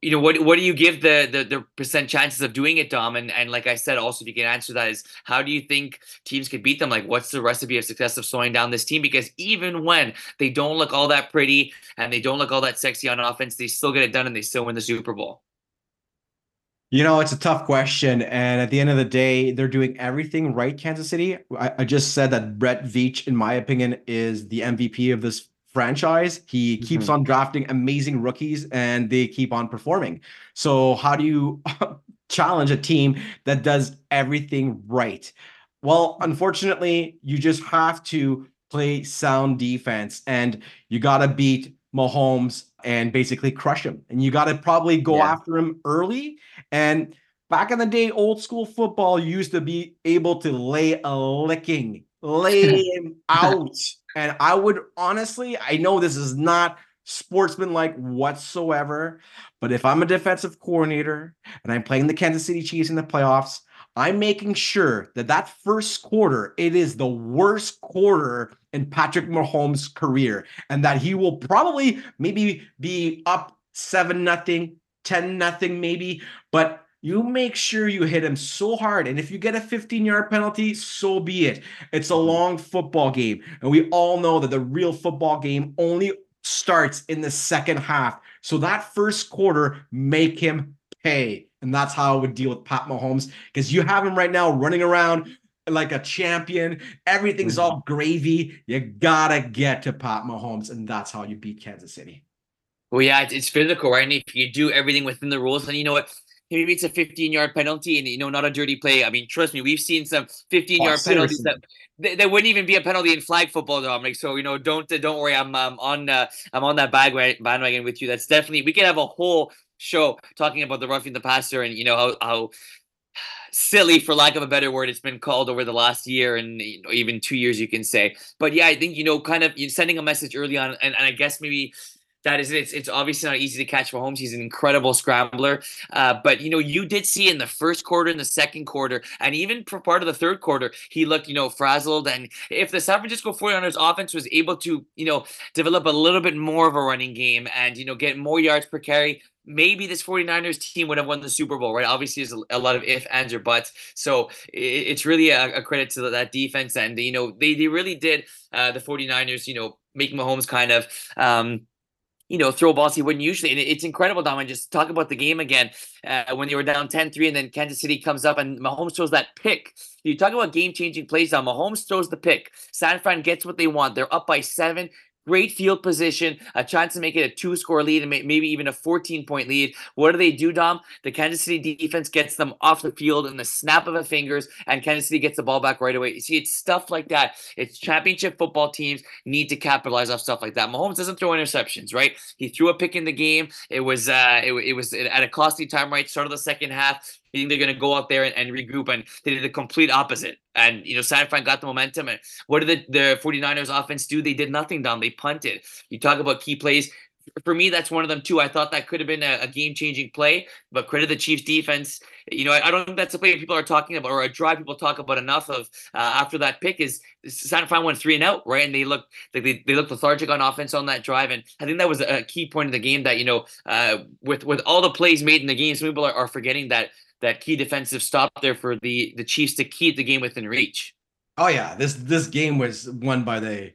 you know what what do you give the, the the percent chances of doing it dom and and like i said also if you can answer that is how do you think teams could beat them like what's the recipe of success of slowing down this team because even when they don't look all that pretty and they don't look all that sexy on offense they still get it done and they still win the super bowl You know, it's a tough question. And at the end of the day, they're doing everything right, Kansas City. I, I just said that Brett Veach, in my opinion, is the MVP of this franchise. He keeps mm-hmm. on drafting amazing rookies and they keep on performing. So, how do you challenge a team that does everything right? Well, unfortunately, you just have to play sound defense and you got to beat Mahomes and basically crush him. And you got to probably go yeah. after him early. And back in the day, old school football used to be able to lay a licking, lay him out. And I would honestly, I know this is not sportsmanlike whatsoever, but if I'm a defensive coordinator and I'm playing the Kansas City Chiefs in the playoffs, I'm making sure that that first quarter, it is the worst quarter in Patrick Mahomes' career, and that he will probably maybe be up seven nothing, ten nothing, maybe, but you make sure you hit him so hard. And if you get a 15 yard penalty, so be it. It's a long football game. And we all know that the real football game only starts in the second half. So that first quarter, make him pay. And that's how I would deal with Pat Mahomes because you have him right now running around like a champion. Everything's mm-hmm. all gravy. You gotta get to Pat Mahomes, and that's how you beat Kansas City. Well, yeah, it's physical, right? And if you do everything within the rules, and you know what, maybe it's a 15 yard penalty and you know not a dirty play. I mean, trust me, we've seen some 15 yard oh, penalties that there wouldn't even be a penalty in flag football, Dominic. So you know, don't don't worry. I'm um, on uh, I'm on that bandwagon with you. That's definitely we could have a whole show talking about the roughing the passer and you know how how silly for lack of a better word it's been called over the last year and you know, even two years you can say but yeah i think you know kind of sending a message early on and, and i guess maybe that is. It's, it's obviously not easy to catch Mahomes. He's an incredible scrambler. Uh, but, you know, you did see in the first quarter and the second quarter, and even for part of the third quarter, he looked, you know, frazzled. And if the San Francisco 49ers offense was able to, you know, develop a little bit more of a running game and, you know, get more yards per carry, maybe this 49ers team would have won the Super Bowl, right? Obviously, there's a, lot of if, ands, or buts. So it's really a, a credit to that defense. And, you know, they, they really did, uh, the 49ers, you know, make Mahomes kind of, um, you know, throw balls he wouldn't usually. And it's incredible, Dom. And just talk about the game again uh, when they were down 10 3, and then Kansas City comes up and Mahomes throws that pick. You talk about game changing plays, Dom. Mahomes throws the pick. San Fran gets what they want. They're up by seven great field position, a chance to make it a two score lead and maybe even a 14 point lead. What do they do, Dom? The Kansas City defense gets them off the field in the snap of the fingers, and Kansas City gets the ball back right away. You see, it's stuff like that. It's championship football teams need to capitalize off stuff like that. Mahomes doesn't throw interceptions, right? He threw a pick in the game. It was uh it, it was at a costly time, right? Start of the second half. You think they're going to go out there and, and, regroup, and they did the complete opposite. And, you know, San Fran got the momentum. And what did the, the 49ers offense do? They did nothing down. They punted. You talk about key plays for me, that's one of them too. I thought that could have been a, a game-changing play, but credit the Chiefs' defense. You know, I, I, don't think that's a play people are talking about or a drive people talk about enough of uh, after that pick is San Fran went three and out, right? And they looked like they, they looked lethargic on offense on that drive, and I think that was a key point of the game. That you know, uh, with with all the plays made in the game, some people are, are forgetting that that key defensive stop there for the the Chiefs to keep the game within reach. Oh yeah, this this game was won by the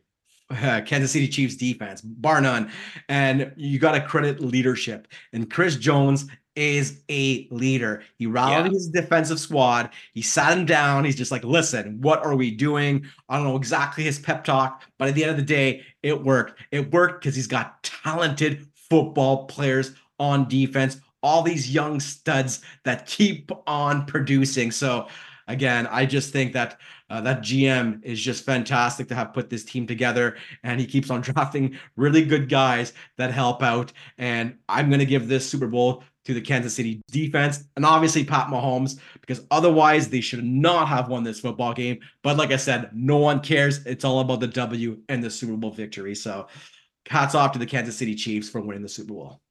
uh, Kansas City Chiefs defense, bar none. And you got to credit leadership. And Chris Jones is a leader. He rallied yeah. his defensive squad. He sat him down. He's just like, listen, what are we doing? I don't know exactly his pep talk, but at the end of the day, it worked. It worked because he's got talented football players on defense, all these young studs that keep on producing. So, again, I just think that uh, that GM is just fantastic to have put this team together, and he keeps on drafting really good guys that help out. And I'm going to give this Super Bowl to the Kansas City defense and obviously Pat Mahomes because otherwise they should not have won this football game. But like I said, no one cares. It's all about the W and the Super Bowl victory. So hats off to the Kansas City Chiefs for winning the Super Bowl.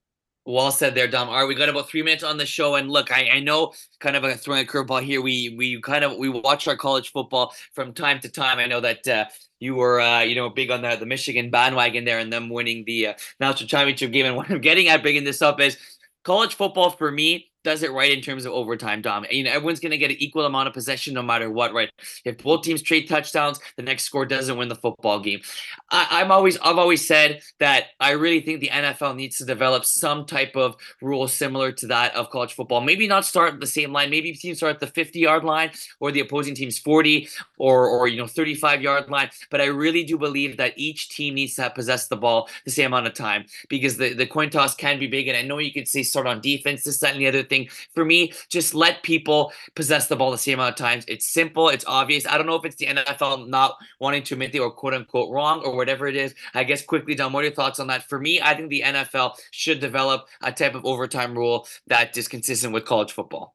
Well said there, Dom. All right, we got about three minutes on the show, and look, I, I know kind of a, throwing a curveball here. We we kind of we watch our college football from time to time. I know that uh, you were uh, you know big on the the Michigan bandwagon there, and them winning the uh, national championship game. And what I'm getting at bringing this up is college football for me does it right in terms of overtime, Dom. You know, everyone's going to get an equal amount of possession no matter what, right? If both teams trade touchdowns, the next score doesn't win the football game. I, am always, I've always said that I really think the NFL needs to develop some type of rule similar to that of college football. Maybe not start at the same line. Maybe teams start at the 50 yard line or the opposing team's 40 or, or you know, 35 yard line. But I really do believe that each team needs to possess the ball the same amount of time because the, the coin toss can be big. And I know you could say start on defense, this, that, and the other thing. For me, just let people possess the ball the same amount of times. It's simple, it's obvious. I don't know if it's the NFL not wanting to admit they were quote unquote wrong or whatever it is. I guess quickly, Dom, what are your thoughts on that? For me, I think the NFL should develop a type of overtime rule that is consistent with college football.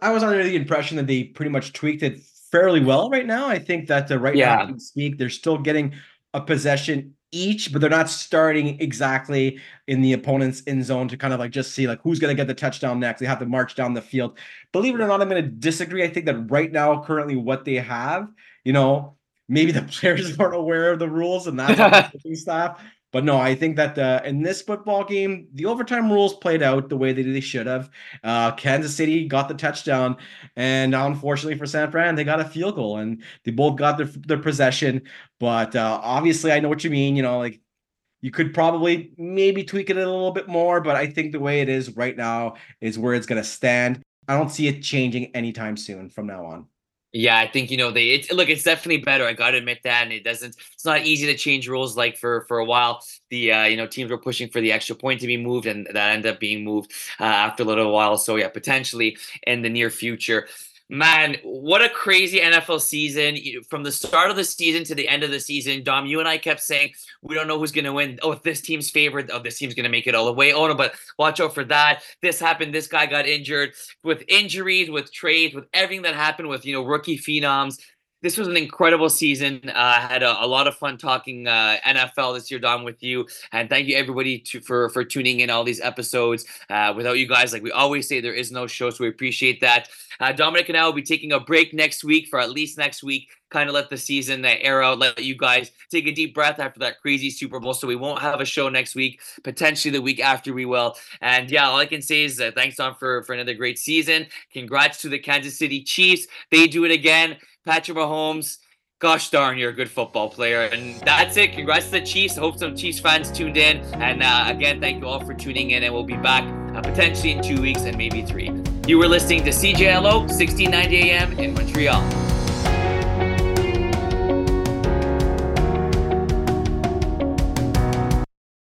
I was under the impression that they pretty much tweaked it fairly well right now. I think that the right yeah. now speak, they're still getting a possession each, but they're not starting exactly in the opponent's end zone to kind of like just see like who's going to get the touchdown next. They have to march down the field. Believe it or not, I'm going to disagree. I think that right now, currently, what they have, you know, maybe the players aren't aware of the rules and that's staff. But no, I think that uh, in this football game, the overtime rules played out the way that they should have. Uh, Kansas City got the touchdown, and unfortunately for San Fran, they got a field goal, and they both got their their possession. But uh, obviously, I know what you mean. You know, like you could probably maybe tweak it a little bit more, but I think the way it is right now is where it's going to stand. I don't see it changing anytime soon from now on. Yeah, I think you know they. It's, look, it's definitely better. I got to admit that, and it doesn't. It's not easy to change rules. Like for for a while, the uh, you know teams were pushing for the extra point to be moved, and that ended up being moved uh, after a little while. So yeah, potentially in the near future. Man, what a crazy NFL season. From the start of the season to the end of the season, Dom, you and I kept saying, we don't know who's going to win. Oh, this team's favored. Oh, this team's going to make it all the way. Oh, no, but watch out for that. This happened. This guy got injured with injuries, with trades, with everything that happened with, you know, rookie phenoms this was an incredible season. Uh, I had a, a, lot of fun talking uh, NFL this year, Dom, with you, and thank you everybody to, for for tuning in all these episodes. Uh, without you guys, like we always say, there is no show, so we appreciate that. Uh, Dominic and I will be taking a break next week for at least next week. Kind of let the season air out, let you guys take a deep breath after that crazy Super Bowl. So we won't have a show next week. Potentially the week after we will. And yeah, all I can say is uh, thanks, Dom, for for another great season. Congrats to the Kansas City Chiefs. They do it again. Patrick Mahomes, gosh darn, you're a good football player. And that's it. Congrats to the Chiefs. Hope some Chiefs fans tuned in. And uh, again, thank you all for tuning in. And we'll be back uh, potentially in two weeks and maybe three. You were listening to CJLO 1690 AM in Montreal.